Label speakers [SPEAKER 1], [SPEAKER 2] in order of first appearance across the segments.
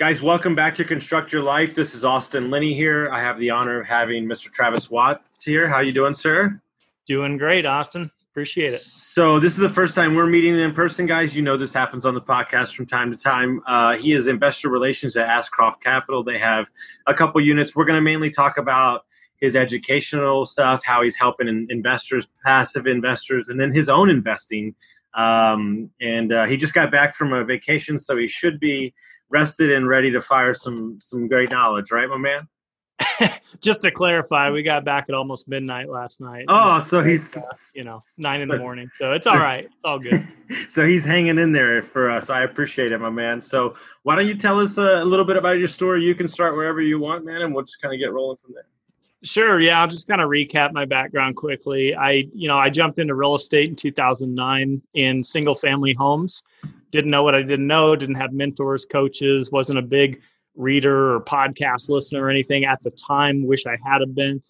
[SPEAKER 1] Guys, welcome back to Construct Your Life. This is Austin Linney here. I have the honor of having Mr. Travis Watts here. How are you doing, sir?
[SPEAKER 2] Doing great, Austin. Appreciate it.
[SPEAKER 1] So this is the first time we're meeting in person, guys. You know this happens on the podcast from time to time. Uh, he is investor relations at Ashcroft Capital. They have a couple units. We're going to mainly talk about his educational stuff, how he's helping investors, passive investors, and then his own investing. Um, and uh, he just got back from a vacation, so he should be rested and ready to fire some some great knowledge, right, my man?
[SPEAKER 2] Just to clarify, we got back at almost midnight last night.
[SPEAKER 1] Oh, so he's uh,
[SPEAKER 2] you know nine in the morning, so it's all right. It's all good.
[SPEAKER 1] so he's hanging in there for us. I appreciate it, my man. So why don't you tell us a little bit about your story? You can start wherever you want, man, and we'll just kind of get rolling from there.
[SPEAKER 2] Sure. Yeah, I'll just kind of recap my background quickly. I, you know, I jumped into real estate in 2009 in single family homes. Didn't know what I didn't know, didn't have mentors, coaches, wasn't a big reader or podcast listener or anything at the time. Wish I had have been.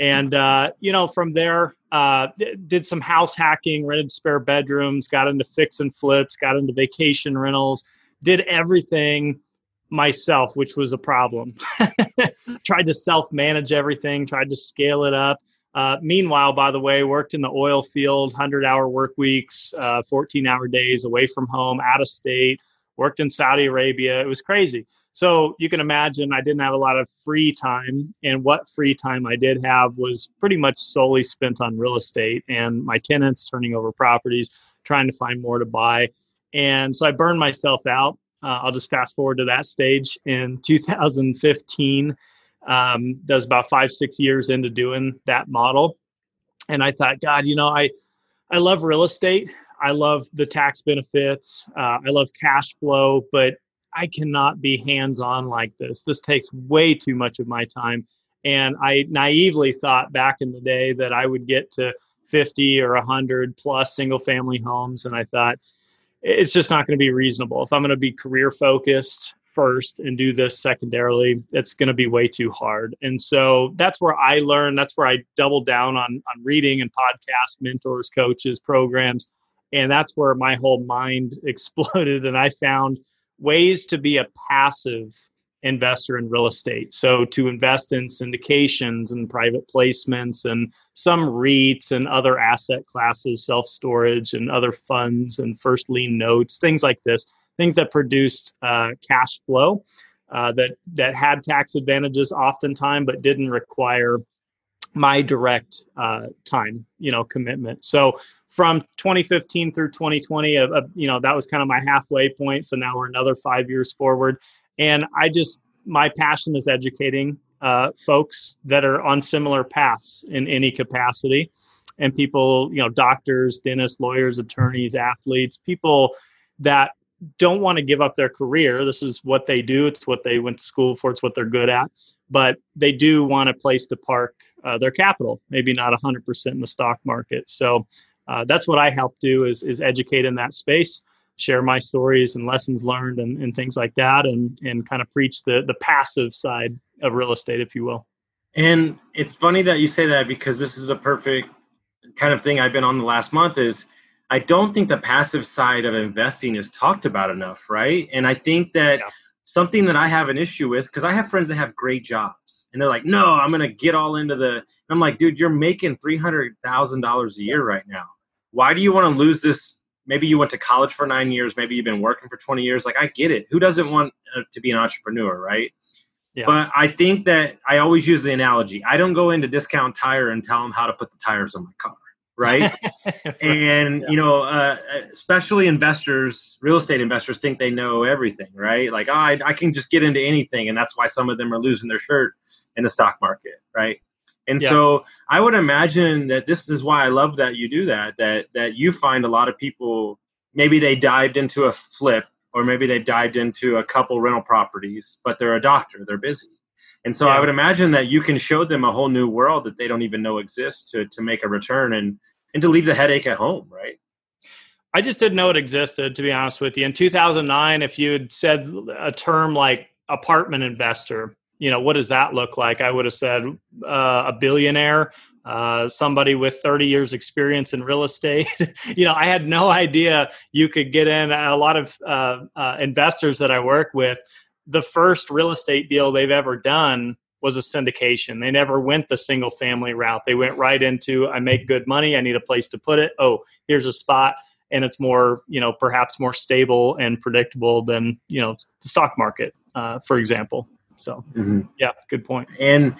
[SPEAKER 2] And uh, you know, from there, uh, did some house hacking, rented spare bedrooms, got into fix and flips, got into vacation rentals, did everything myself, which was a problem. tried to self manage everything, tried to scale it up. Uh, meanwhile, by the way, worked in the oil field, 100 hour work weeks, uh, 14 hour days away from home, out of state, worked in Saudi Arabia. It was crazy. So you can imagine I didn't have a lot of free time. And what free time I did have was pretty much solely spent on real estate and my tenants turning over properties, trying to find more to buy. And so I burned myself out uh, I'll just fast forward to that stage in 2015. Um, that was about five, six years into doing that model. And I thought, God, you know, I, I love real estate. I love the tax benefits. Uh, I love cash flow, but I cannot be hands on like this. This takes way too much of my time. And I naively thought back in the day that I would get to 50 or 100 plus single family homes. And I thought, it's just not going to be reasonable. If I'm going to be career focused first and do this secondarily, it's going to be way too hard. And so that's where I learned. That's where I doubled down on on reading and podcast mentors, coaches, programs, and that's where my whole mind exploded. And I found ways to be a passive investor in real estate. So to invest in syndications and private placements and some REITs and other asset classes, self storage and other funds and first lien notes, things like this, things that produced uh, cash flow uh, that that had tax advantages oftentimes, but didn't require my direct uh, time, you know, commitment. So from 2015 through 2020, uh, uh, you know, that was kind of my halfway point. So now we're another five years forward and I just, my passion is educating uh, folks that are on similar paths in any capacity. And people, you know, doctors, dentists, lawyers, attorneys, athletes, people that don't want to give up their career. This is what they do. It's what they went to school for. It's what they're good at. But they do want a place to park uh, their capital. Maybe not 100% in the stock market. So uh, that's what I help do is is educate in that space share my stories and lessons learned and, and things like that and and kind of preach the the passive side of real estate if you will.
[SPEAKER 1] And it's funny that you say that because this is a perfect kind of thing i've been on the last month is i don't think the passive side of investing is talked about enough right? And i think that yeah. something that i have an issue with because i have friends that have great jobs and they're like no i'm gonna get all into the i'm like dude you're making $300000 a year right now. Why do you want to lose this maybe you went to college for nine years, maybe you've been working for 20 years. Like, I get it. Who doesn't want uh, to be an entrepreneur, right? Yeah. But I think that I always use the analogy. I don't go into discount tire and tell them how to put the tires on my car, right? and yeah. you know, uh, especially investors, real estate investors, think they know everything, right? Like, oh, I, I can just get into anything, and that's why some of them are losing their shirt in the stock market, right? And yeah. so I would imagine that this is why I love that you do that, that that you find a lot of people maybe they dived into a flip, or maybe they dived into a couple rental properties, but they're a doctor, they're busy. And so yeah. I would imagine that you can show them a whole new world that they don't even know exists to, to make a return and, and to leave the headache at home, right?
[SPEAKER 2] I just didn't know it existed, to be honest with you. In 2009, if you had said a term like apartment investor, you know, what does that look like? I would have said uh, a billionaire, uh, somebody with 30 years experience in real estate. you know, I had no idea you could get in. A lot of uh, uh, investors that I work with, the first real estate deal they've ever done was a syndication. They never went the single family route. They went right into I make good money, I need a place to put it. Oh, here's a spot and it's more you know perhaps more stable and predictable than you know the stock market uh, for example so mm-hmm. yeah good point.
[SPEAKER 1] and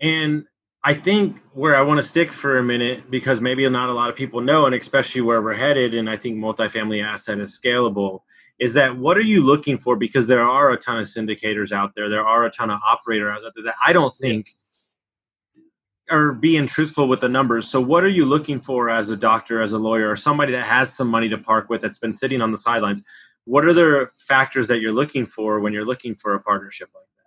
[SPEAKER 1] and i think where i want to stick for a minute because maybe not a lot of people know and especially where we're headed and i think multifamily asset is scalable is that what are you looking for because there are a ton of syndicators out there there are a ton of operators out there that i don't think are being truthful with the numbers. So, what are you looking for as a doctor, as a lawyer, or somebody that has some money to park with that's been sitting on the sidelines? What are the factors that you're looking for when you're looking for a partnership like that?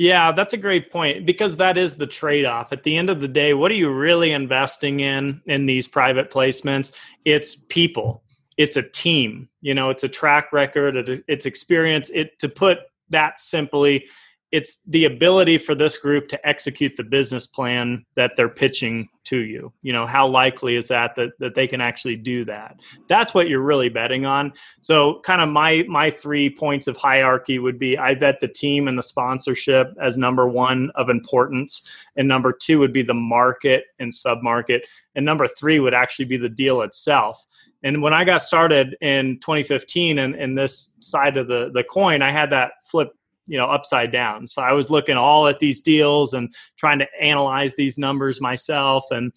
[SPEAKER 2] Yeah, that's a great point because that is the trade off. At the end of the day, what are you really investing in in these private placements? It's people, it's a team, you know, it's a track record, it's experience. It to put that simply, it's the ability for this group to execute the business plan that they're pitching to you. You know how likely is that that, that they can actually do that? That's what you're really betting on. So kind of my my three points of hierarchy would be i bet the team and the sponsorship as number one of importance and number two would be the market and submarket and number three would actually be the deal itself. And when I got started in 2015 and in, in this side of the, the coin, I had that flip you know upside down so i was looking all at these deals and trying to analyze these numbers myself and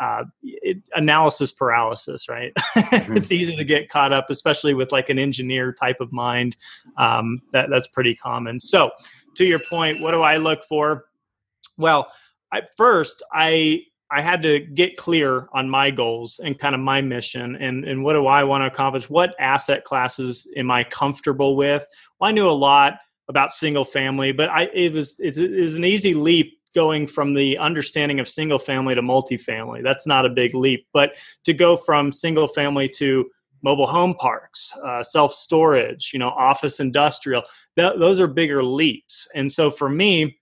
[SPEAKER 2] uh, it, analysis paralysis right mm-hmm. it's easy to get caught up especially with like an engineer type of mind um, that that's pretty common so to your point what do i look for well at first i I had to get clear on my goals and kind of my mission and, and what do I want to accomplish? What asset classes am I comfortable with? Well, I knew a lot about single family, but I it was it was an easy leap going from the understanding of single family to multifamily. That's not a big leap, but to go from single family to mobile home parks, uh, self storage, you know, office industrial, th- those are bigger leaps. And so for me,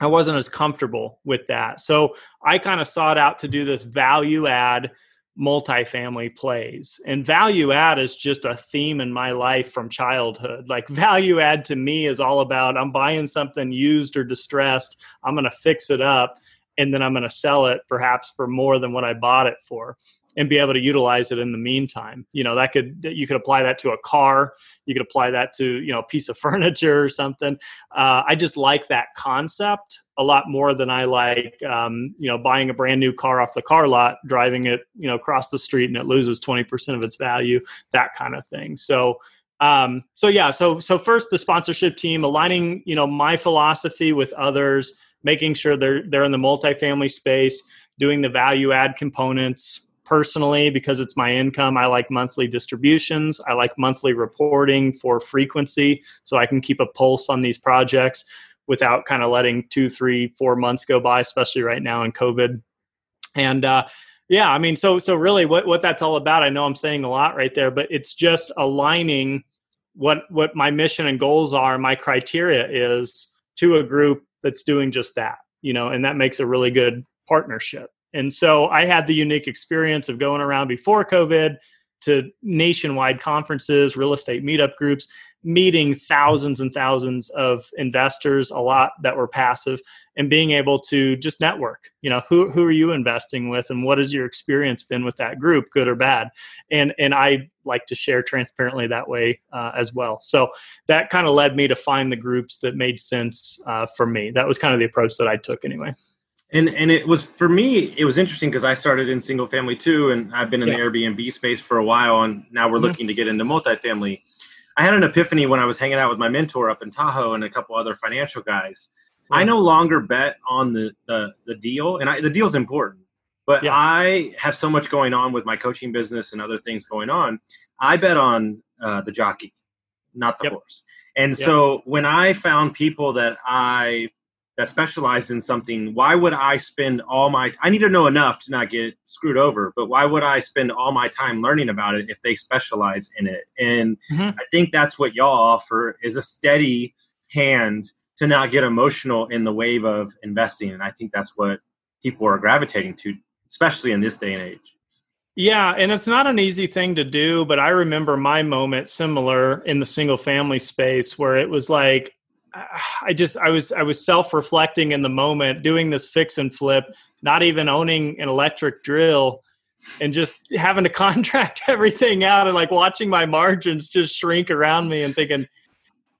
[SPEAKER 2] I wasn't as comfortable with that. So I kind of sought out to do this value add multifamily plays. And value add is just a theme in my life from childhood. Like value add to me is all about I'm buying something used or distressed, I'm going to fix it up and then I'm going to sell it perhaps for more than what I bought it for and be able to utilize it in the meantime. You know, that could you could apply that to a car, you could apply that to you know a piece of furniture or something. Uh, I just like that concept a lot more than I like um, you know buying a brand new car off the car lot, driving it you know across the street and it loses twenty percent of its value, that kind of thing. So. Um, so yeah, so so first the sponsorship team aligning, you know, my philosophy with others, making sure they're they're in the multifamily space, doing the value add components, personally because it's my income i like monthly distributions. I like monthly reporting for frequency so i can keep a pulse on these projects without kind of letting two three four months go by especially right now in covid. And uh, yeah i mean so so really what, what that's all about i know i'm saying a lot right there but it's just aligning what what my mission and goals are my criteria is to a group that's doing just that you know and that makes a really good partnership and so I had the unique experience of going around before COVID to nationwide conferences, real estate meetup groups, meeting thousands and thousands of investors, a lot that were passive, and being able to just network. You know, who who are you investing with, and what has your experience been with that group, good or bad? And and I like to share transparently that way uh, as well. So that kind of led me to find the groups that made sense uh, for me. That was kind of the approach that I took anyway.
[SPEAKER 1] And and it was for me, it was interesting because I started in single family too, and I've been in yeah. the Airbnb space for a while, and now we're mm-hmm. looking to get into multifamily. I had an epiphany when I was hanging out with my mentor up in Tahoe and a couple other financial guys. Yeah. I no longer bet on the the, the deal, and I, the deal's important, but yeah. I have so much going on with my coaching business and other things going on. I bet on uh, the jockey. not the
[SPEAKER 2] Yep.
[SPEAKER 1] horse. And
[SPEAKER 2] Yep.
[SPEAKER 1] so when I found people that I that specialize in something, why would I spend all my I need to know enough to not get screwed over, but why would I spend all my time learning about it if they specialize in it? And
[SPEAKER 2] Mhm.
[SPEAKER 1] I think that's what y'all offer is a steady hand to not get emotional in the wave of investing. And I think that's what people are gravitating to, especially in this day and age.
[SPEAKER 2] Yeah, and it's not an easy thing to do, but I remember my moment similar in the single family space where it was like I just I was I was self-reflecting in the moment doing this fix and flip, not even owning an electric drill and just having to contract everything out and like watching my margins just shrink around me and thinking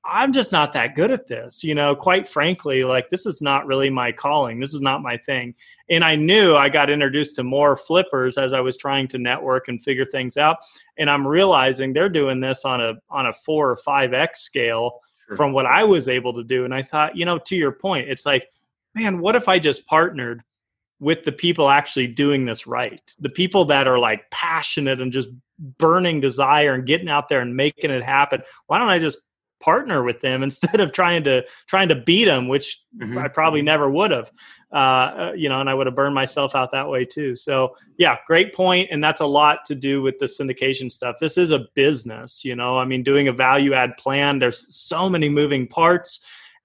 [SPEAKER 2] I'm just not that good at this, you know, quite frankly, like this is not really my calling. This is not my thing. And I knew I got introduced to more flippers as I was trying to network and figure things out. And I'm realizing they're doing this on a on a 4 or 5x scale From what I was able to do. And I thought, you know, to your point, it's like, man, what if I just partnered with the people actually doing this right? The people that are like passionate and just burning desire and getting out there and making it happen. Why don't I just partner with them instead of trying to trying to beat them, which
[SPEAKER 1] Mhm.
[SPEAKER 2] I probably never would have. Uh, uh, you know, and I would have burned myself out that way too. So yeah, great point, and that's a lot to do with the syndication stuff. This is a business, you know. I mean, doing a value add plan, there's so many moving parts,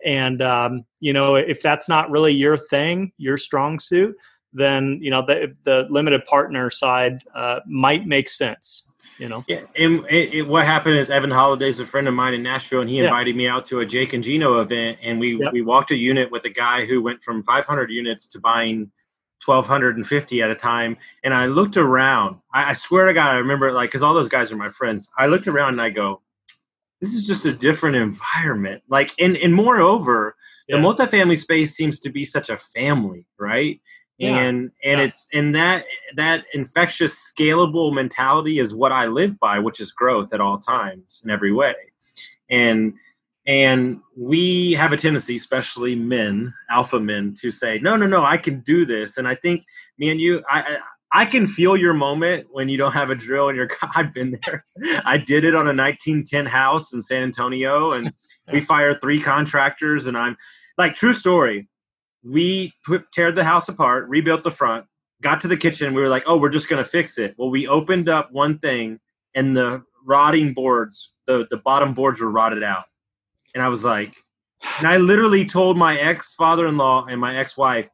[SPEAKER 2] and um, you know, if that's not really your thing, your strong suit, then you know the the limited partner side uh, might make sense. You know.
[SPEAKER 1] Yeah, and it, it, what happened is Evan Holladay's a friend of mine in Nashville, and he
[SPEAKER 2] Yeah.
[SPEAKER 1] invited me out to a Jake and Gino event, and we
[SPEAKER 2] Yep.
[SPEAKER 1] we walked a unit with a guy who went from 500 units to buying 1,250 at a time, and I looked around. I, I swear to God, I remember it like because all those guys are my friends. I looked around and I go, "This is just a different environment." Like, and and moreover,
[SPEAKER 2] Yeah.
[SPEAKER 1] the multifamily space seems to be such a family, right?
[SPEAKER 2] Yeah.
[SPEAKER 1] And and
[SPEAKER 2] Yeah.
[SPEAKER 1] it's and that that infectious scalable mentality is what I live by, which is growth at all times in every way. And and we have a tendency, especially men, alpha men, to say, no, no, no, I can do this. And I think me and you, I, I I can feel your moment when you don't have a drill and you're. I've been there. I did it on a 1910 house in San Antonio, and we fired three contractors. And I'm like, true story. We teared the house apart, rebuilt the front, got to the kitchen. We were like, oh, we're just gonna fix it. Well, we opened up one thing, and the rotting boards, the the bottom boards were rotted out, and I was like, and I literally told my ex father-in-law and my ex-wife,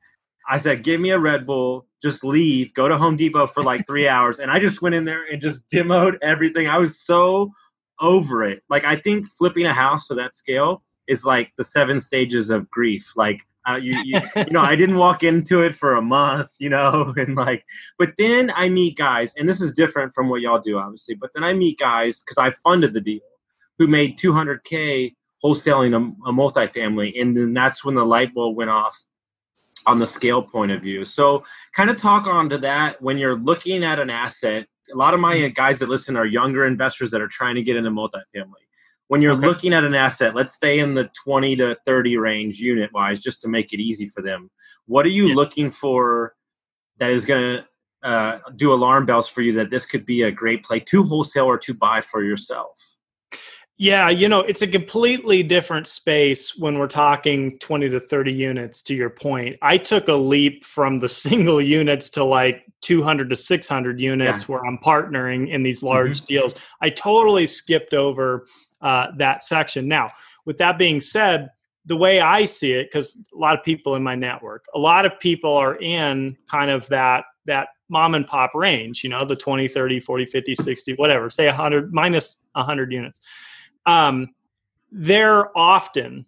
[SPEAKER 1] I said, give me a Red Bull, just leave, go to Home Depot for like three hours. And I just went in there and just demoed everything. I was so over it. Like, I think flipping a house to that scale is like the seven stages of grief. Like, uh, you, you, you know, I didn't walk into it for a month, you know, and like, but then I meet guys, and this is different from what y'all do, obviously, but then I meet guys because I funded the deal who made 200K wholesaling a, a multifamily. And then that's when the light bulb went off on the scale point of view. So, kind of talk on to that when you're looking at an asset. A lot of my guys that listen are younger investors that are trying to get into multifamily. When you're
[SPEAKER 2] Okay.
[SPEAKER 1] looking at an asset, let's stay in the 20 to 30 range unit wise, just to make it easy for them. What are you
[SPEAKER 2] Yeah.
[SPEAKER 1] looking for that is going to uh, do alarm bells for you that this could be a great play to wholesale or to buy for yourself?
[SPEAKER 2] Yeah, you know, it's a completely different space when we're talking 20 to 30 units to your point. I took a leap from the single units to like 200 to 600 units where I'm partnering in these large deals. I totally skipped over uh, that section. Now, with that being said, the way I see it, because a lot of people in my network, a lot of people are in kind of that that mom and pop range, you know, the 20, 30, 40, 50, 60, whatever, say 100 minus 100 units. Um, they're often,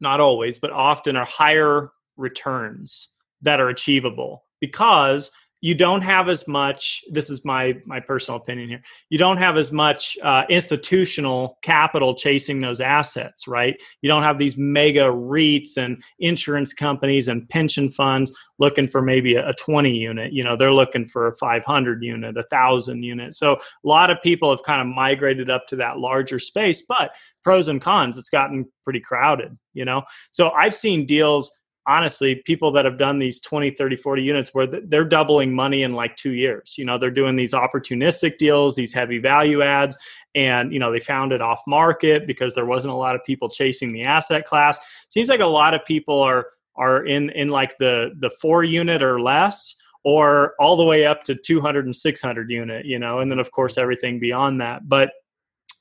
[SPEAKER 2] not always, but often are higher returns that are achievable because you don't have as much this is my my personal opinion here you don't have as much uh, institutional capital chasing those assets right? You don't have these mega reits and insurance companies and pension funds looking for maybe a, a 20 unit you know they're looking for a 500 unit a 1000 unit. So a lot of people have kind of migrated up to that larger space but pros and cons it's gotten pretty crowded you know? So i've seen deals honestly people that have done these 20 30 40 units where they're doubling money in like two years. You know they're doing these opportunistic deals these heavy value adds and you know they found it off market because there wasn't a lot of people chasing the asset class. Seems like a lot of people are are in in like the the four unit or less or all the way up to 200 and 600 unit you know and then of course everything beyond that. But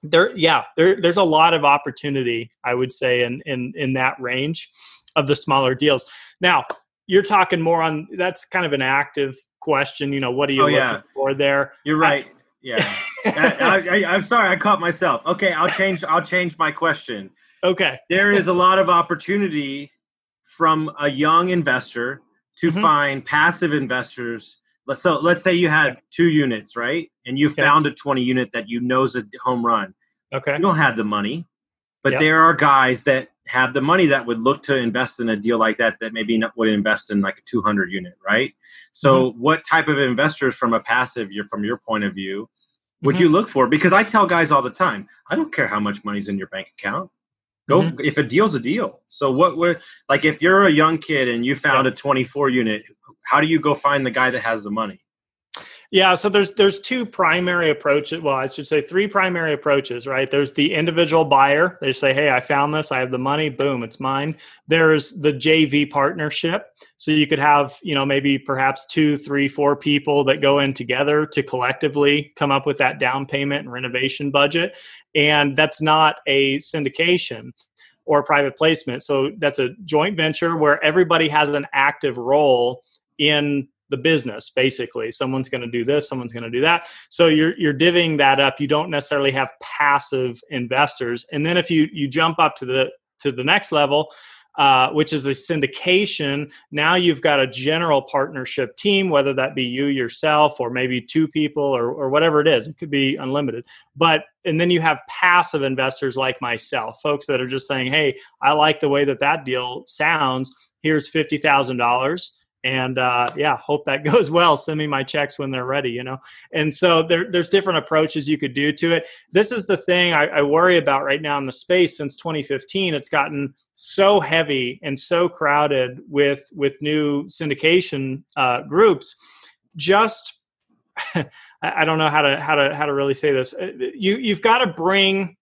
[SPEAKER 2] there yeah there, there's a lot of opportunity i would say in in in that range of the smaller deals. Now, you're talking more on that's kind of an active question. You know, what are you oh, looking for there?
[SPEAKER 1] You're right. I, yeah, I, am sorry, I caught myself. Okay, I'll change. I'll change my question.
[SPEAKER 2] Okay,
[SPEAKER 1] there is a lot of opportunity from a young investor to mm-hmm. find passive investors. So let's say you had two units, right? And you okay. found a 20 unit that you know is a home run.
[SPEAKER 2] Okay.
[SPEAKER 1] You don't have the money, but yep. there are guys that have the money that would look to invest in a deal like that that maybe not would invest in like a 200 unit right so mm-hmm. what type of investors from a passive you're from your point of view would mm-hmm. you look for because i tell guys all the time i don't care how much money's in your bank account go mm-hmm. if a deal's a deal so what would like if you're a young kid and you found a 24 unit how do you go find the guy that has the money
[SPEAKER 2] yeah, so there's there's two primary approaches. Well, I should say three primary approaches, right? There's the individual buyer. They say, "Hey, I found this. I have the money. Boom, it's mine." There's the JV partnership. So you could have, you know, maybe perhaps two, three, four people that go in together to collectively come up with that down payment and renovation budget, and that's not a syndication or private placement. So that's a joint venture where everybody has an active role in the business basically someone's going to do this someone's going to do that so you're you're divvying that up you don't necessarily have passive investors and then if you you jump up to the to the next level uh, which is a syndication. Now you've got a general partnership team, whether that be you yourself or maybe two people or, or whatever it is. It could be unlimited. But, and then you have passive investors like myself, folks that are just saying, hey, I like the way that that deal sounds. Here's $50,000 and uh, yeah hope that goes well send me my checks when they're ready you know? And so there, there's different approaches you could do to it. This is the thing I, I, worry about right now in the space since 2015 it's gotten so heavy and so crowded with with new syndication uh, groups. Just I don't know how to how to how to really say this. Uh, you you've got to bring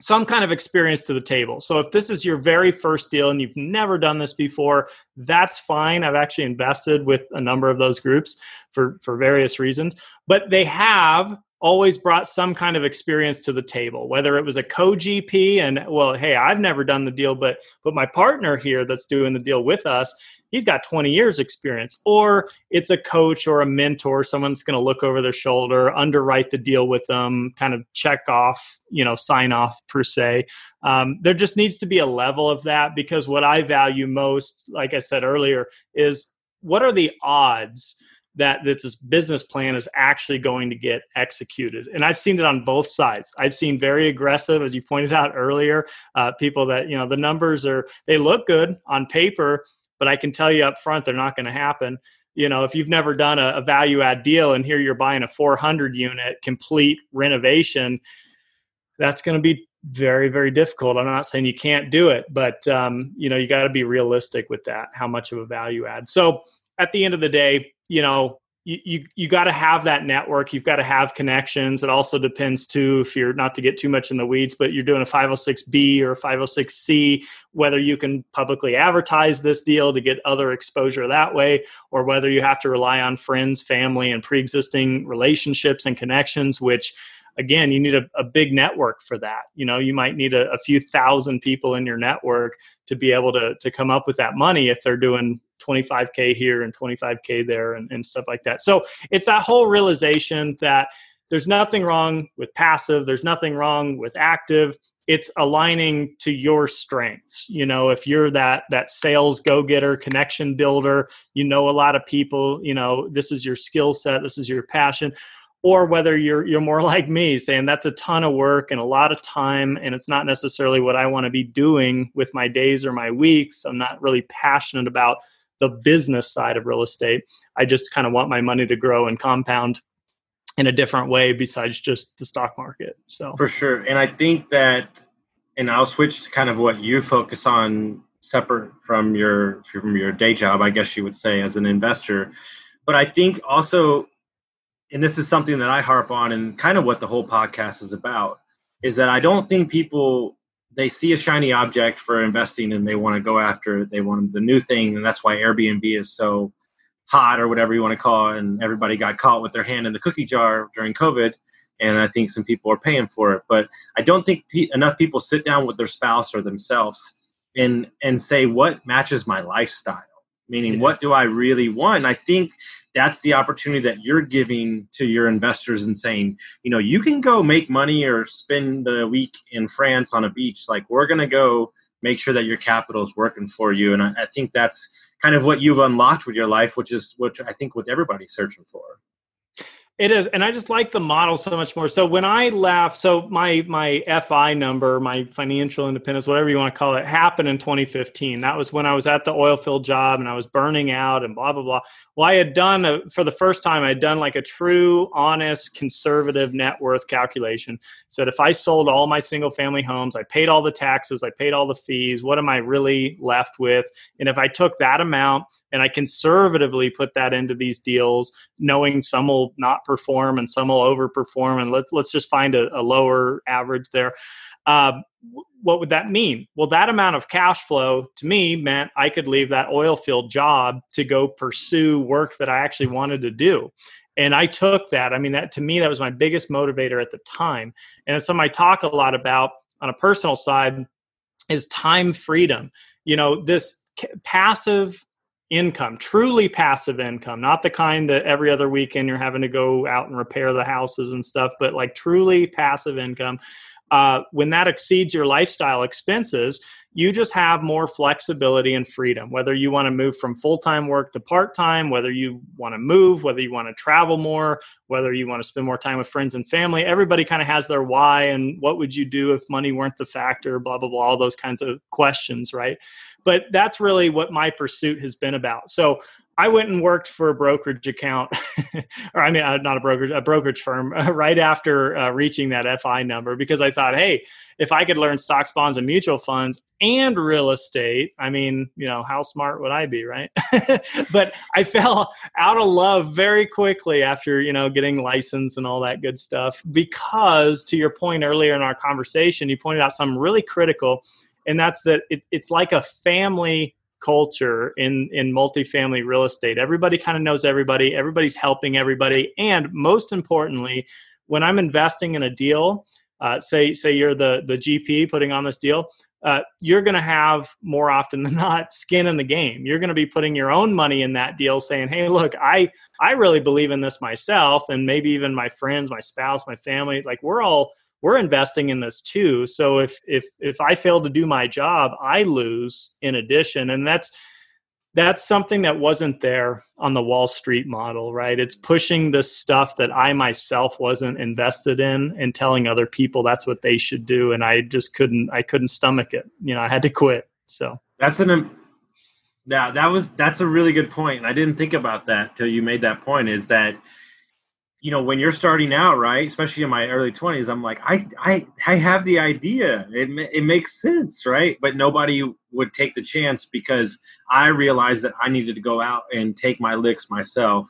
[SPEAKER 2] some kind of experience to the table. So if this is your very first deal and you've never done this before, that's fine. I've actually invested with a number of those groups for for various reasons, but they have always brought some kind of experience to the table whether it was a co-gp and well hey i've never done the deal but but my partner here that's doing the deal with us he's got 20 years experience or it's a coach or a mentor someone's going to look over their shoulder underwrite the deal with them kind of check off you know sign off per se um, there just needs to be a level of that because what i value most like i said earlier is what are the odds that, this business plan is actually going to get executed. And I've seen it on both sides. I've seen very aggressive, as you pointed out earlier, uh, people that, you know, the numbers are, they look good on paper, but I can tell you up front they're not going to happen. You know, if you've never done a, a value add deal and here you're buying a 400 unit complete renovation, that's going to be very very difficult i'm not saying you can't do it but um, you know you got to be realistic with that how much of a value add so at the end of the day you know you you, got to have that network. You've got to have connections. It also depends too if you're not to get too much in the weeds but you're doing a 506b or a 506c whether you can publicly advertise this deal to get other exposure that way or whether you have to rely on friends family and pre-existing relationships and connections which again you need a, a big network for that. You know you might need a, a few thousand people in your network to be able to to come up with that money if they're doing 25k here and 25k there and, and stuff like that. So it's that whole realization that there's nothing wrong with passive there's nothing wrong with active. It's aligning to your strengths. You know if you're that that sales go-getter connection builder you know a lot of people you know this is your skill set this is your passion or whether you're you're more like me saying that's a ton of work and a lot of time and it's not necessarily what I want to be doing with my days or my weeks I'm not really passionate about the business side of real estate. I just kind of want my money to grow and compound in a different way besides just the stock market. So
[SPEAKER 1] for sure, and I think that, and I'll switch to kind of what you focus on separate from your from your day job, I guess you would say, as an investor. But I think also, and this is something that I harp on, and kind of what the whole podcast is about, is that I don't think people they see a shiny object for investing and they want to go after it. They want the new thing, and that's why Airbnb is so hot or whatever you want to call it. And everybody got caught with their hand in the cookie jar during COVID. And I think some people are paying for it. But I don't think pe- enough people sit down with their spouse or themselves and and say what matches my lifestyle. Meaning, yeah. what do I really want? And I think that's the opportunity that you're giving to your investors and saying, you know, you can go make money or spend a week in France on a beach. Like, we're going to go make sure that your capital is working for you. And I, I think that's kind of what you've unlocked with your life, which is which I think what everybody's searching for.
[SPEAKER 2] It is, and I just like the model so much more. So when I left, so my my FI number, my financial independence, whatever you want to call it, happened in 2015. That was when I was at the oil field job and I was burning out and blah blah blah. Well, I had done a, for the first time, I had done like a true, honest, conservative net worth calculation. Said if I sold all my single family homes, I paid all the taxes, I paid all the fees. What am I really left with? And if I took that amount and I conservatively put that into these deals, knowing some will not perform and some will overperform, and let's let's just find a, a lower average there. Uh, what would that mean? Well, that amount of cash flow to me meant I could leave that oil field job to go pursue work that I actually wanted to do. And I took that. I mean, that to me, that was my biggest motivator at the time. And it's something I talk a lot about on a personal side is time freedom. You know, this passive income, truly passive income, not the kind that every other weekend you're having to go out and repair the houses and stuff, but like truly passive income. Uh, when that exceeds your lifestyle expenses, you just have more flexibility and freedom. Whether you want to move from full time work to part time, whether you want to move, whether you want to travel more, whether you want to spend more time with friends and family, everybody kind of has their why and what would you do if money weren't the factor, blah, blah, blah, all those kinds of questions, right? But that's really what my pursuit has been about. So I went and worked for a brokerage account, or I mean, uh, not a brokerage, a brokerage firm, uh, right after uh, reaching that FI number because I thought, hey, if I could learn stocks, bonds, and mutual funds and real estate, I mean, you know, how smart would I be, right? but I fell out of love very quickly after, you know, getting licensed and all that good stuff because, to your point earlier in our conversation, you pointed out something really critical, and that's that it, it's like a family culture in in multifamily real estate. Everybody kind of knows everybody, everybody's helping everybody, and most importantly, when I'm investing in a deal, uh, say say you're the the GP putting on this deal, uh, you're going to have more often than not skin in the game. You're going to be putting your own money in that deal, saying, "Hey, look, I I really believe in this myself, and maybe even my friends, my spouse, my family. Like we're all we're investing in this too. So if if if i fail to do my job i lose in addition. And that's that's something that wasn't there on the wall street model right? It's pushing this stuff that i myself wasn't invested in and telling other people that's what they should do. And i just couldn't i couldn't stomach it. You know i had to quit. So.
[SPEAKER 1] That's an um, yeah that was that's a really good point. i didn't think about that till you made that point is that you know when you're starting out right especially in my early 20s i'm like i i, I have the idea. It, it makes sense right? But nobody would take the chance because i realized that i needed to go out and take my licks myself.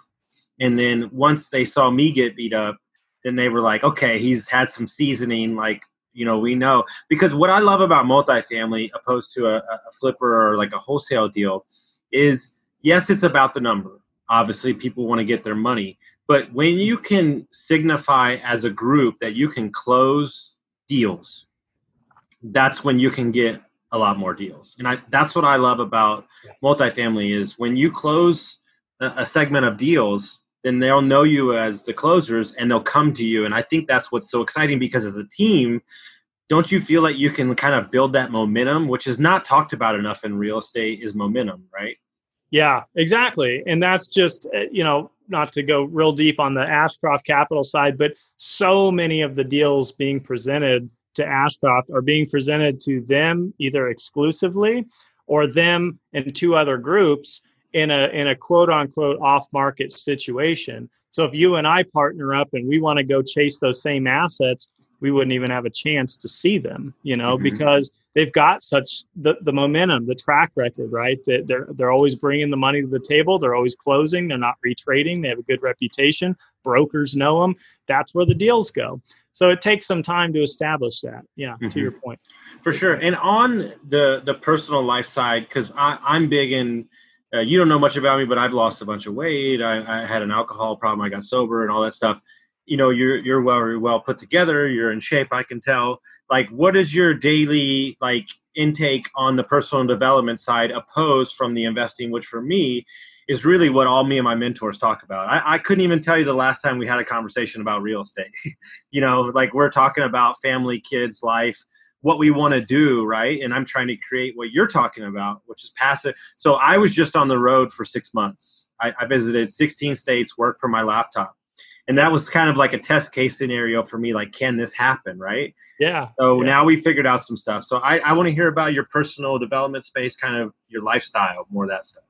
[SPEAKER 1] And then once they saw me get beat up then they were like okay he's had some seasoning like you know we know. Because what i love about multifamily opposed to a, a flipper or like a wholesale deal is yes it's about the number. Obviously people want to get their money but when you can signify as a group that you can close deals that's when you can get a lot more deals. And I, that's what i love about multifamily is when you close a, a segment of deals then they'll know you as the closers and they'll come to you. And i think that's what's so exciting because as a team don't you feel like you can kind of build that momentum which is not talked about enough in real estate is momentum right?
[SPEAKER 2] Yeah, exactly. And that's just, uh, you know, not to go real deep on the Ashcroft Capital side, but so many of the deals being presented to Ashcroft are being presented to them either exclusively or them and two other groups in a in a quote unquote off market situation. So if you and I partner up and we want to go chase those same assets, we wouldn't even have a chance to see them, you know, mm-hmm. because they've got such the, the momentum, the track record, right? That they're they're always bringing the money to the table. They're always closing. They're not retrading. They have a good reputation. Brokers know them. That's where the deals go. So it takes some time to establish that. Yeah, mm-hmm. to your point.
[SPEAKER 1] For sure. And on the the personal life side, because I'm big in. Uh, you don't know much about me, but I've lost a bunch of weight. I, I had an alcohol problem. I got sober and all that stuff you know you're you're well well put together you're in shape i can tell. Like what is your daily like intake on the personal development side opposed from the investing which for me is really what all me and my mentors talk about. I, I couldn't even tell you the last time we had a conversation about real estate. You know like we're talking about family kids life what we want to do right? And i'm trying to create what you're talking about which is passive. So i was just on the road for six months. I, I visited 16 states worked from my laptop and that was kind of like a test case scenario for me like can this happen right?
[SPEAKER 2] Yeah.
[SPEAKER 1] So
[SPEAKER 2] yeah.
[SPEAKER 1] now we figured out some stuff. So i, I want to hear about your personal development space kind of your lifestyle more of that stuff.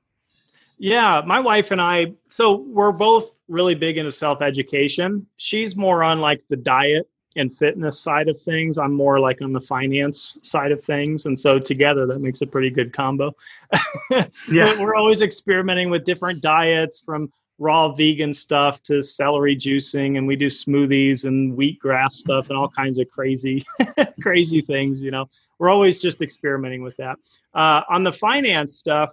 [SPEAKER 2] Yeah my wife and i so we're both really big into self-education. She's more on like the diet and fitness side of things. I'm more like on the finance side of things. And so together that makes a pretty good combo. Yeah. We're always experimenting with different diets from raw vegan stuff to celery juicing and we do smoothies and wheatgrass stuff and all kinds of crazy crazy things you know. We're always just experimenting with that. Uh, on the finance stuff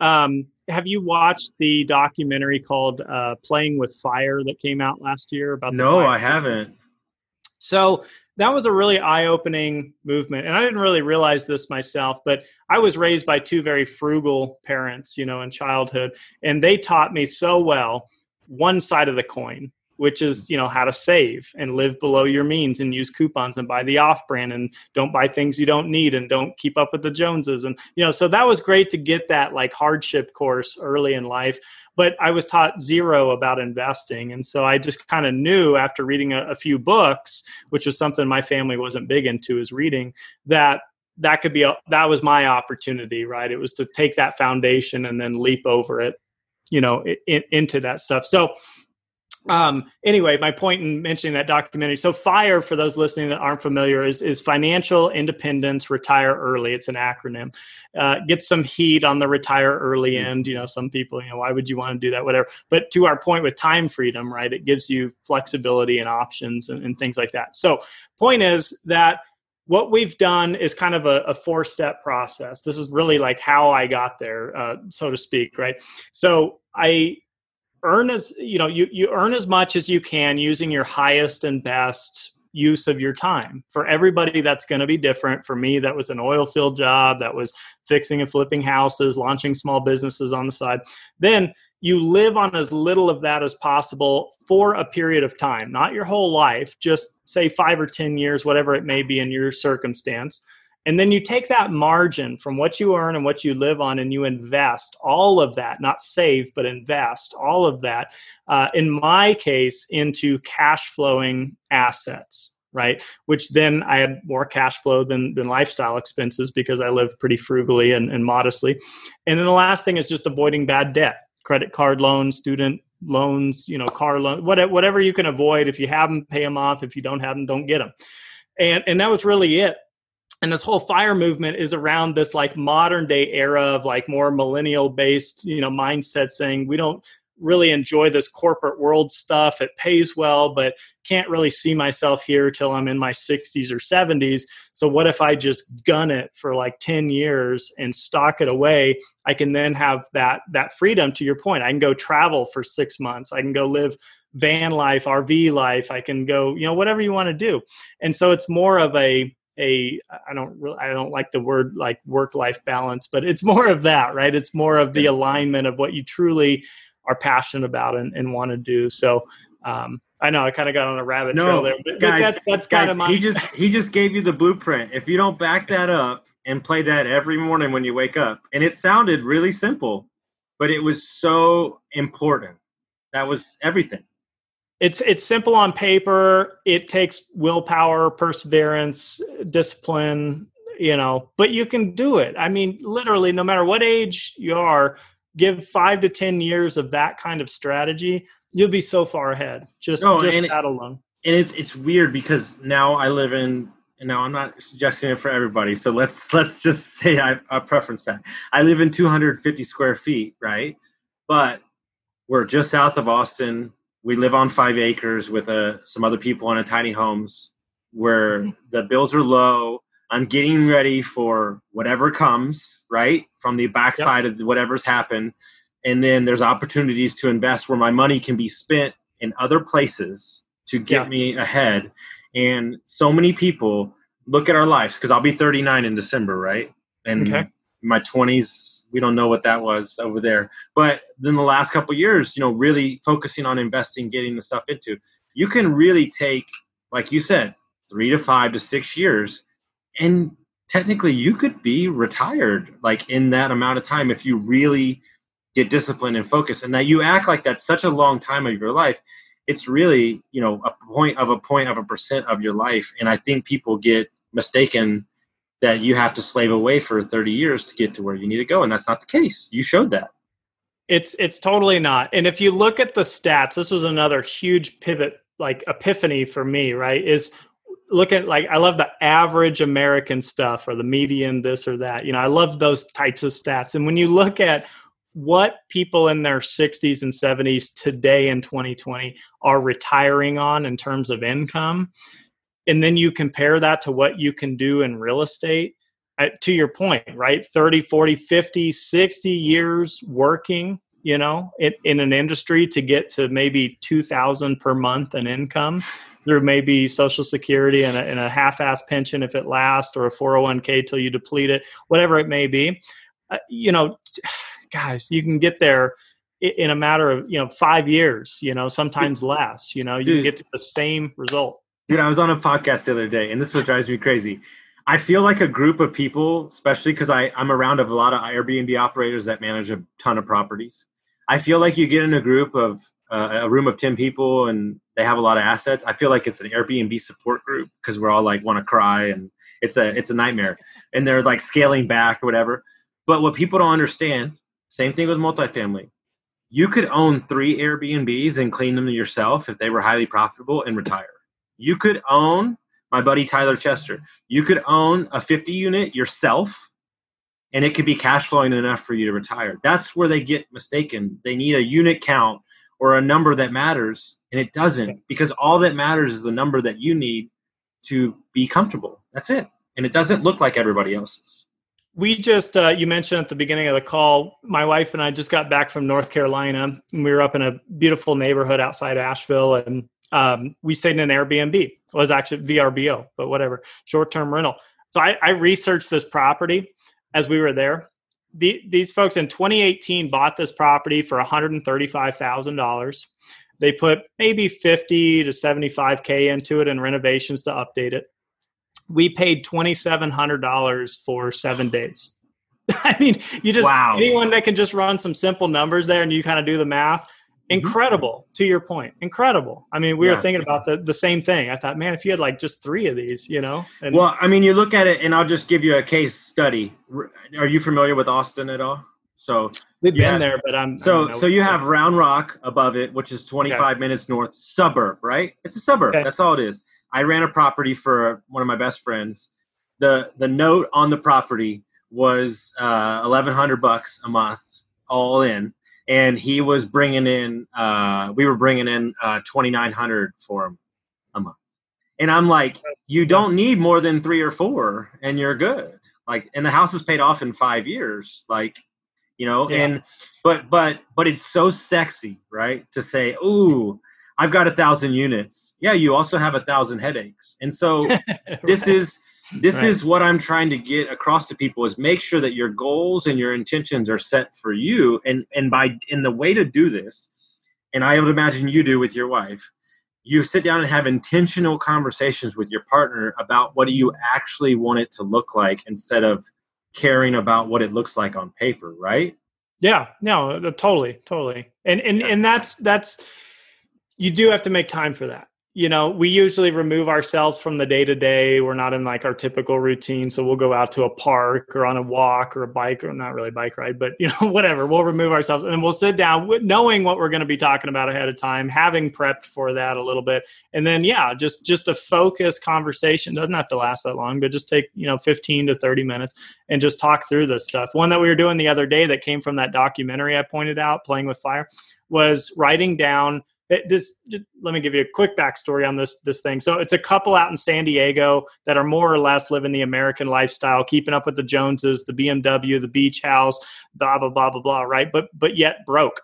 [SPEAKER 2] um, have you watched the documentary called uh, playing with fire that came out last year about
[SPEAKER 1] no i haven't.
[SPEAKER 2] So that was a really eye-opening movement. And i didn't really realize this myself but i was raised by two very frugal parents you know in childhood and they taught me so well one side of the coin which is you know how to save and live below your means and use coupons and buy the off brand and don't buy things you don't need and don't keep up with the joneses. And you know so that was great to get that like hardship course early in life but i was taught zero about investing. And so i just kind of knew after reading a, a few books which was something my family wasn't big into is reading that that could be a, that was my opportunity right? It was to take that foundation and then leap over it you know in, into that stuff. So um, anyway, my point in mentioning that documentary. So, FIRE, for those listening that aren't familiar, is, is Financial Independence Retire Early. It's an acronym. Uh, get some heat on the retire early mm-hmm. end. You know, some people, you know, why would you want to do that? Whatever. But to our point with time freedom, right? It gives you flexibility and options and, and things like that. So, point is that what we've done is kind of a, a, four step process. This is really like how I got there, uh, so to speak, right? So I earn as you know you, you earn as much as you can using your highest and best use of your time. For everybody that's going to be different. For me that was an oil field job that was fixing and flipping houses launching small businesses on the side. Then you live on as little of that as possible for a period of time not your whole life just say 5 or 10 years whatever it may be in your circumstance and then you take that margin from what you earn and what you live on and you invest all of that, not save, but invest all of that, uh, in my case, into cash flowing assets right? Which then i had more cash flow than than lifestyle expenses because i live pretty frugally and, and modestly. And then the last thing is just avoiding bad debt credit card loans student loans you know car loan whatever, whatever you can avoid. If you have them pay them off. If you don't have them don't get them and and that was really it and this whole fire movement is around this like modern day era of like more millennial based you know mindset saying we don't really enjoy this corporate world stuff. It pays well but can't really see myself here till i'm in my 60s or 70s so what if i just gun it for like 10 years and stock it away? I can then have that that freedom. To your point i can go travel for 6 months. I can go live van life rv life. I can go you know whatever you want to do. And so it's more of a a i don't really i don't like the word like work life balance but it's more of that right? It's more of the alignment of what you truly are passionate about and, and want to do. So um, i know i kind of got on a rabbit no, trail there but,
[SPEAKER 1] guys, that, that's kind of my he just he just gave you the blueprint. If you don't back that up and play that every morning when you wake up and it sounded really simple but it was so important. That was everything
[SPEAKER 2] it's it's simple on paper. It takes willpower, perseverance, discipline, you know, but you can do it. I mean, literally, no matter what age you are, give five to ten years of that kind of strategy, you'll be so far ahead. Just no, just that
[SPEAKER 1] it,
[SPEAKER 2] alone.
[SPEAKER 1] And it's it's weird because now I live in now I'm not suggesting it for everybody. So let's let's just say I, I preference that. I live in 250 square feet, right? But we're just south of Austin. We live on five acres with uh, some other people in a tiny homes where the bills are low. I'm getting ready for whatever comes, right? From the backside yep. of whatever's happened. And then there's opportunities to invest where my money can be spent in other places to get me ahead. And so many people look at our lives because I'll be 39 in December, right? And okay. my 20s, we don't know what that was over there. But then the last couple years, you know, really focusing on investing, getting the stuff into, you can really take, like you said, three to five to six years, and technically you could be retired like in that amount of time if you really get disciplined and focused. And that you act like that's such a long time of your life it's really you know a point of a point of a percent of your life and i think people get mistaken that you have to slave away for 30 years to get to where you need to go and that's not the case. You showed that.
[SPEAKER 2] It's it's totally not. And if you look at the stats this was another huge pivot like epiphany for me right is look at like i love the average american stuff or the median this or that. You know i love those types of stats. And when you look at what people in their 60s and 70s today in 2020 are retiring on in terms of income and then you compare that to what you can do in real estate uh, to your point right 30 40 50 60 years working you know in, in an industry to get to maybe 2000 per month in income through maybe social security and a, and a half-ass pension if it lasts or a 401k till you deplete it whatever it may be uh, you know guys, you can get there in a matter of you know five years. You know, sometimes less. You know, you Dude. get to the same result.
[SPEAKER 1] Dude, I was on a podcast the other day, and this is what drives me crazy. I feel like a group of people, especially because I'm around of a lot of Airbnb operators that manage a ton of properties. I feel like you get in a group of uh, a room of 10 people and they have a lot of assets. I feel like it's an Airbnb support group because we're all like want to cry and it's a it's a nightmare and they're like scaling back or whatever. But what people don't understand same thing with multifamily. You could own three Airbnbs and clean them yourself if they were highly profitable and retire. You could own my buddy Tyler Chester. You could own a 50 unit yourself and it could be cash flowing enough for you to retire. That's where they get mistaken. They need a unit count or a number that matters and it doesn't because all that matters is the number that you need to be comfortable. That's it. And it doesn't look like everybody else's
[SPEAKER 2] we just uh, you mentioned at the beginning of the call my wife and i just got back from north carolina and we were up in a beautiful neighborhood outside asheville and um, we stayed in an airbnb it was actually vrbo but whatever short-term rental so I, I researched this property as we were there the, these folks in 2018 bought this property for $135000 they put maybe 50 to 75k into it in renovations to update it we paid twenty seven hundred dollars for seven days. I mean, you just wow. anyone that can just run some simple numbers there and you kind of do the math. Mm-hmm. Incredible, to your point. Incredible. I mean, we yeah. were thinking about the, the same thing. I thought, man, if you had like just three of these, you know.
[SPEAKER 1] And, well, I mean, you look at it, and I'll just give you a case study. Are you familiar with Austin at all? So
[SPEAKER 2] we've been have, there, but I'm
[SPEAKER 1] so so you have Round Rock above it, which is 25 okay. minutes north, suburb, right? It's a suburb. Okay. That's all it is. I ran a property for one of my best friends. the The note on the property was uh, eleven hundred bucks a month, all in, and he was bringing in. Uh, we were bringing in uh, twenty nine hundred for him a month, and I'm like, you don't need more than three or four, and you're good. Like, and the house is paid off in five years. Like, you know, yeah. and but but but it's so sexy, right? To say, ooh I've got a thousand units. Yeah, you also have a thousand headaches. And so right. this is this right. is what I'm trying to get across to people is make sure that your goals and your intentions are set for you. And and by in the way to do this, and I would imagine you do with your wife, you sit down and have intentional conversations with your partner about what do you actually want it to look like instead of caring about what it looks like on paper, right?
[SPEAKER 2] Yeah, no, totally, totally. And and and that's that's you do have to make time for that you know, we usually remove ourselves from the day to day. We're not in like our typical routine. So we'll go out to a park or on a walk or a bike or not really bike ride, but you know, whatever. We'll remove ourselves and we'll sit down knowing what we're going to be talking about ahead of time, having prepped for that a little bit. And then, yeah, just, just a focused conversation doesn't have to last that long, but just take, you know, 15 to 30 minutes and just talk through this stuff. One that we were doing the other day that came from that documentary I pointed out, Playing with Fire, was writing down this let me give you a quick backstory on this this thing. So it's a couple out in san diego that are more or less living the american lifestyle keeping up with the joneses the bmw the beach house blah blah blah blah blah right? But but yet broke.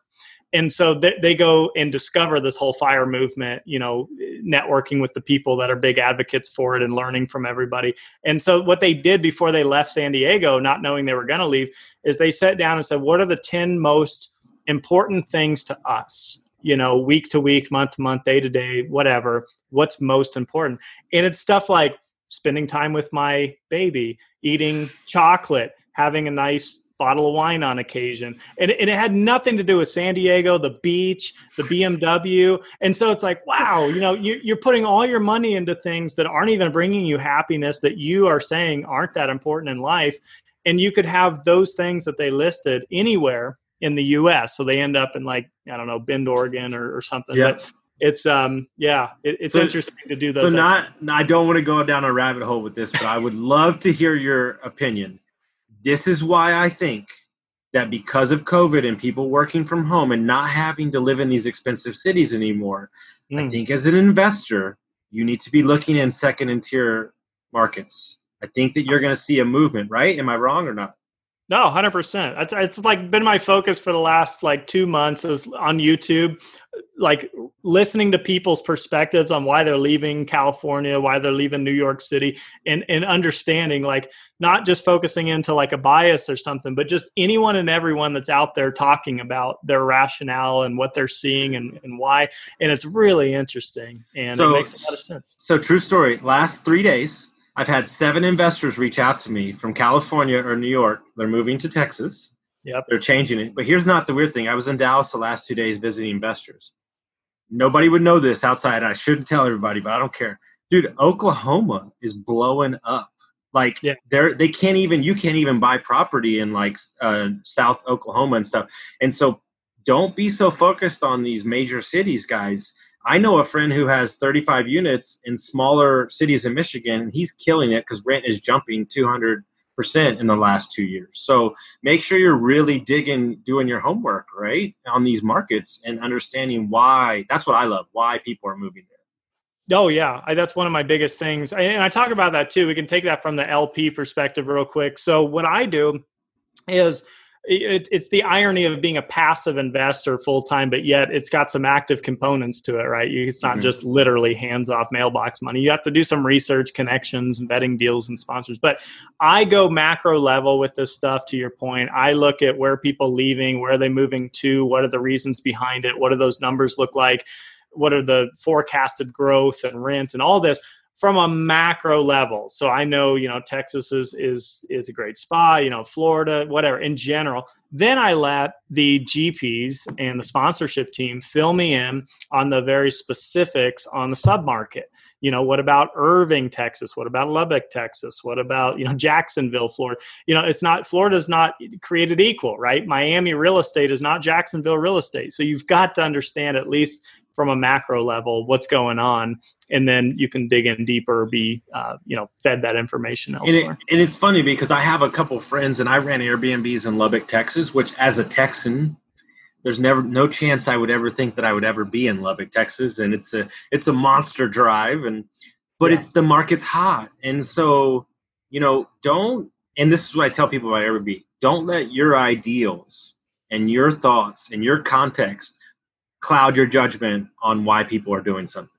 [SPEAKER 2] And so they, they go and discover this whole fire movement you know networking with the people that are big advocates for it and learning from everybody. And so what they did before they left san diego not knowing they were going to leave is they sat down and said what are the 10 most important things to us you know, week to week, month to month, day to day, whatever, what's most important. And it's stuff like spending time with my baby, eating chocolate, having a nice bottle of wine on occasion. And, and, it had nothing to do with San Diego, the beach, the BMW. And so it's like, wow, you know, you're, you're putting all your money into things that aren't even bringing you happiness that you are saying aren't that important in life. And you could have those things that they listed anywhere in the U.S. So they end up in like I don't know Bend, Oregon, or, or something. Yeah. But it's um yeah, it, it's so, interesting to do those.
[SPEAKER 1] So not I don't want to go down a rabbit hole with this, but I would love to hear your opinion. This is why I think that because of COVID and people working from home and not having to live in these expensive cities anymore, mm. I hmm. think as an investor, you need to be looking in second and tier markets. I think that you're going to see a movement, right? Am I wrong or not?
[SPEAKER 2] No, hundred percent. It's it's like been my focus for the last like two months is on YouTube, like listening to people's perspectives on why they're leaving California, why they're leaving New York City, and and understanding like not just focusing into like a bias or something, but just anyone and everyone that's out there talking about their rationale and what they're seeing and, and why. And it's really interesting and so, it makes a lot of sense.
[SPEAKER 1] So true story. Last three days, I've had seven investors reach out to me from California or New York. They're moving to Texas.
[SPEAKER 2] Yep.
[SPEAKER 1] They're changing it. But here's not the weird thing. I was in Dallas the last two days visiting investors. Nobody would know this outside. I shouldn't tell everybody, but I don't care. Dude, Oklahoma is blowing up. Like yeah. they're they can't even you can't even buy property in like uh, South Oklahoma and stuff. And so don't be so focused on these major cities, guys. I know a friend who has 35 units in smaller cities in Michigan, and he's killing it because rent is jumping 200 percent in the last two years. So make sure you're really digging, doing your homework right on these markets and understanding why. That's what I love. Why people are moving there.
[SPEAKER 2] Oh yeah, I, that's one of my biggest things, and I talk about that too. We can take that from the LP perspective real quick. So what I do is it, it's the irony of being a passive investor full time, but yet it's got some active components to it, right? It's not mm-hmm. just literally hands off mailbox money. You have to do some research, connections, vetting deals and sponsors. But I go macro level with this stuff. To your point, I look at where people leaving, where are they moving to, what are the reasons behind it, what do those numbers look like, what are the forecasted growth and rent and all this from a macro level. So I know, you know, Texas is is is a great spot, you know, Florida, whatever in general. Then I let the GPs and the sponsorship team fill me in on the very specifics on the submarket. You know, what about Irving, Texas? What about Lubbock, Texas? What about, you know, Jacksonville, Florida? You know, it's not Florida's not created equal, right? Miami real estate is not Jacksonville real estate. So you've got to understand at least from a macro level what's going on? And then you can dig in deeper be uh, you know fed that information elsewhere
[SPEAKER 1] and, it, and, it's funny because i have a couple friends and i ran airbnbs in lubbock texas which as a texan there's never no chance i would ever think that i would ever be in lubbock texas. And it's a it's a monster drive and but yeah. it's the market's hot. And so you know don't and this is what i tell people about airbnb don't let your ideals and your thoughts and your context cloud your judgment on why people are doing something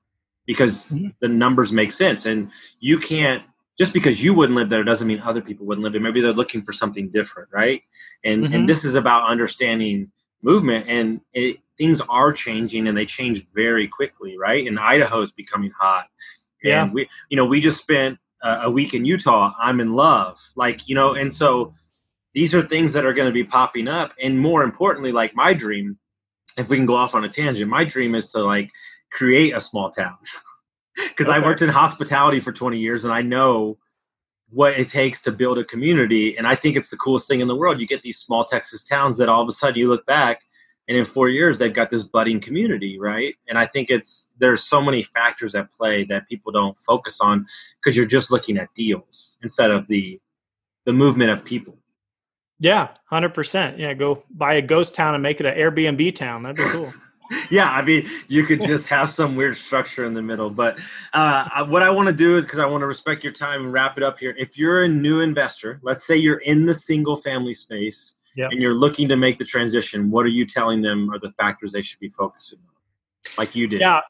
[SPEAKER 1] because mm-hmm. the numbers make sense. And you can't just because you wouldn't live there doesn't mean other people wouldn't live there. Maybe they're looking for something different right? And mm-hmm. and this is about understanding movement and it, things are changing and they change very quickly right? And idaho is becoming hot. Yeah. And we you know we just spent uh, a week in utah. I'm in love. Like you know and so these are things that are going to be popping up. And more importantly like my dream if we can go off on a tangent, my dream is to like create a small town. because okay. I worked in hospitality for 20 years and I know what it takes to build a community. And I think it's the coolest thing in the world. You get these small Texas towns that all of a sudden you look back and in four years they've got this budding community, right? And I think it's there's so many factors at play that people don't focus on because you're just looking at deals instead of the the movement of people.
[SPEAKER 2] Yeah, hundred percent. Yeah, go buy a ghost town and make it an Airbnb town. That'd be cool.
[SPEAKER 1] yeah, I mean, you could just have some weird structure in the middle. But uh, what I want to do is because I want to respect your time and wrap it up here. If you're a new investor, let's say you're in the single family space yep. and you're looking to make the transition, what are you telling them are the factors they should be focusing on, like you did?
[SPEAKER 2] Yeah.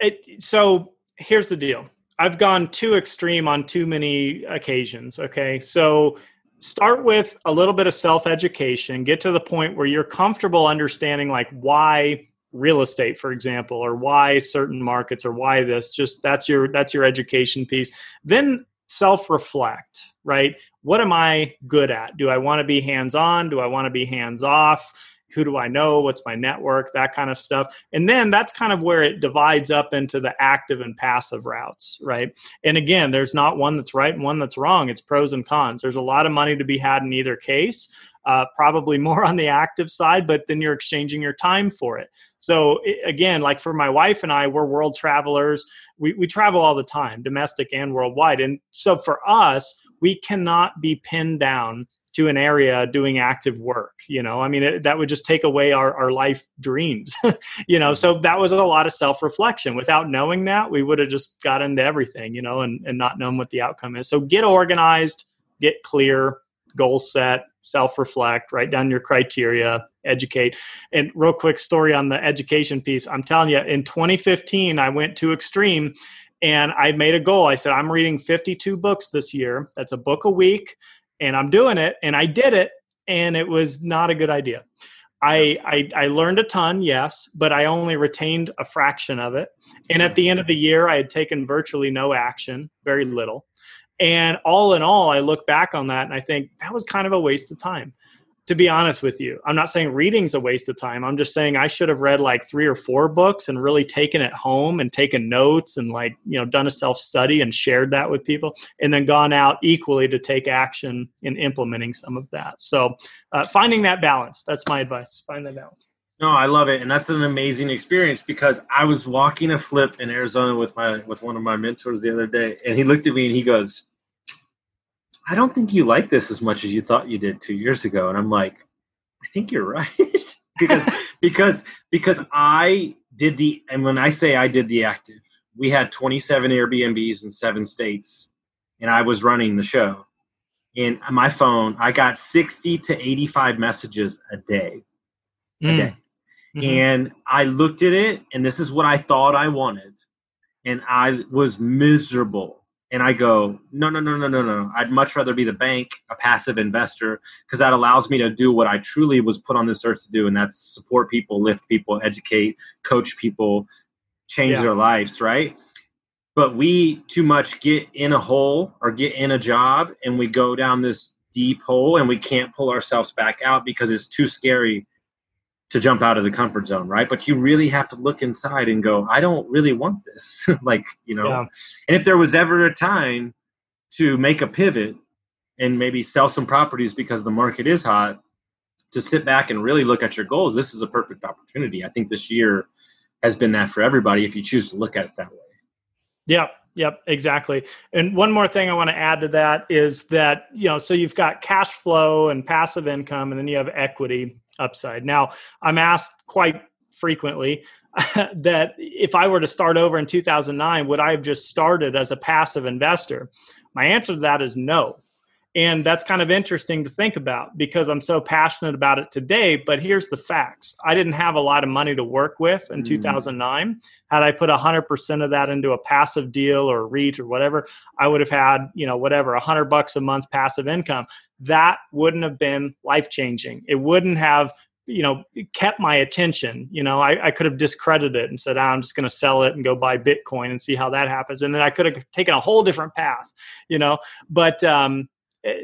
[SPEAKER 2] It, so here's the deal. I've gone too extreme on too many occasions. Okay, so start with a little bit of self education. Get to the point where you're comfortable understanding like why real estate for example or why certain markets or why this just that's your that's your education piece. Then self reflect right? What am i good at? Do i want to be hands on do i want to be hands off who do i know what's my network that kind of stuff and then that's kind of where it divides up into the active and passive routes right and again there's not one that's right and one that's wrong it's pros and cons there's a lot of money to be had in either case uh, probably more on the active side, but then you're exchanging your time for it. So again, like for my wife and I, we're world travelers. We, we travel all the time, domestic and worldwide. And so for us, we cannot be pinned down to an area doing active work you know i mean it, that would just take away our, our life dreams you know so that was a lot of self-reflection without knowing that we would have just got into everything you know and, and not known what the outcome is so get organized get clear goal set self reflect, write down your criteria, educate. And real quick story on the education piece. I'm telling you, in 2015, I went too extreme and I made a goal. I said, I'm reading 52 books this year. That's a book a week. And I'm doing it. And I did it. And it was not a good idea. I, I, I learned a ton, yes, but I only retained a fraction of it. And at the end of the year, I had taken virtually no action, very little. And all in all, I look back on that and I think that was kind of a waste of time. To be honest with you, I'm not saying reading's a waste of time. I'm just saying I should have read like three or four books and really taken it home and taken notes and like, you know, done a self study and shared that with people and then gone out equally to take action in implementing some of that. So, uh, finding that balance, that's my advice. Find that balance.
[SPEAKER 1] No, I love it, and that's an amazing experience because I was walking a flip in Arizona with my with one of my mentors the other day, and he looked at me and he goes, "I don't think you like this as much as you thought you did two years ago." And I'm like, "I think you're right," because because because I did the and when I say I did the active, we had 27 Airbnbs in seven states, and I was running the show. In my phone, I got 60 to 85 messages a day. A mm. day Mm-hmm. And I looked at it, and this is what I thought I wanted. And I was miserable. And I go, no, no, no, no, no, no. I'd much rather be the bank, a passive investor, because that allows me to do what I truly was put on this earth to do, and that's support people, lift people, educate, coach people, change yeah. their lives, right? But we too much get in a hole or get in a job, and we go down this deep hole, and we can't pull ourselves back out because it's too scary to jump out of the comfort zone, right? But you really have to look inside and go, I don't really want this. like, you know, yeah. and if there was ever a time to make a pivot and maybe sell some properties because the market is hot, to sit back and really look at your goals, this is a perfect opportunity. I think this year has been that for everybody if you choose to look at it that way.
[SPEAKER 2] Yeah, Yep, exactly. And one more thing I want to add to that is that, you know, so you've got cash flow and passive income, and then you have equity upside. Now, I'm asked quite frequently that if I were to start over in 2009, would I have just started as a passive investor? My answer to that is no. And that's kind of interesting to think about because I'm so passionate about it today. But here's the facts I didn't have a lot of money to work with in mm. 2009. Had I put 100% of that into a passive deal or a REIT or whatever, I would have had, you know, whatever, 100 bucks a month passive income. That wouldn't have been life changing. It wouldn't have you know kept my attention you know i, I could have discredited it and said ah, i'm just going to sell it and go buy bitcoin and see how that happens and then i could have taken a whole different path you know but um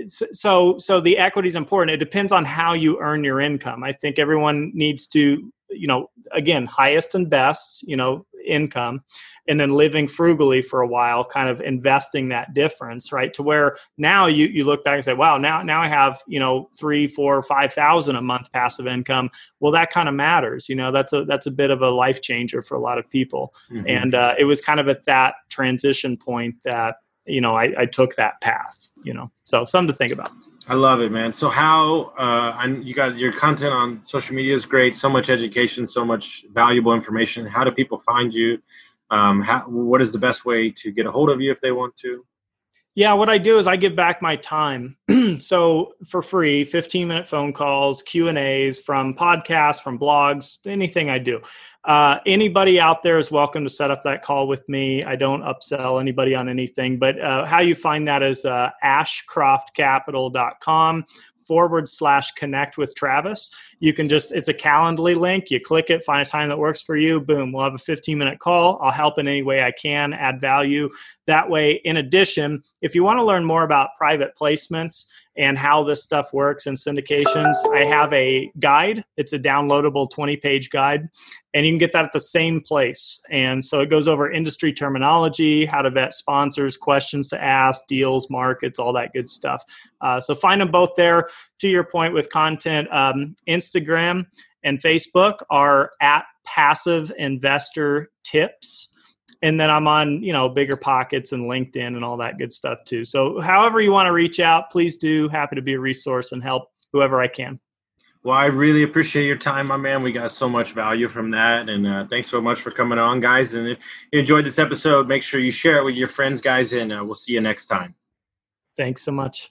[SPEAKER 2] so so the equity is important. It depends on how you earn your income. I think everyone needs to you know again highest and best you know income and then living frugally for a while kind of investing that difference right? To where now you you look back and say wow now now i have you know three four five thousand a month passive income. Well that kind of matters you know? That's a that's a bit of a life changer for a lot of people. Mm-hmm. and uh, it was kind of at that transition point that you know I, I took that path you know so something to think about
[SPEAKER 1] I love it, man. So how uh, you got your content on social media is great. So much education, so much valuable information. How do people find you? Um, how, what is the best way to get a hold of you if they want to?
[SPEAKER 2] Yeah, what I do is I give back my time. so for free, 15 minute phone calls, Q and A's from podcasts, from blogs, anything I do. Uh, anybody out there is welcome to set up that call with me. I don't upsell anybody on anything, but uh, how you find that is uh, ashcroftcapital.com forward slash connect with Travis. You can just, it's a Calendly link. You click it, find a time that works for you. Boom, we'll have a 15 minute call. I'll help in any way I can, add value. That way, in addition, if you want to learn more about private placements, and how this stuff works in syndications. I have a guide. It's a downloadable 20 page guide, and you can get that at the same place. And so it goes over industry terminology, how to vet sponsors, questions to ask, deals, markets, all that good stuff. Uh, so find them both there. To your point with content, um, Instagram and Facebook are at passive investor tips and then I'm on, you know, BiggerPockets and LinkedIn and all that good stuff too. So however you want to reach out, please do. Happy to be a resource and help whoever I can.
[SPEAKER 1] Well, I really appreciate your time, my man. We got so much value from that. And uh, thanks so much for coming on, guys. And if you enjoyed this episode, make sure you share it with your friends, guys. And uh, we'll see you next time.
[SPEAKER 2] Thanks so much.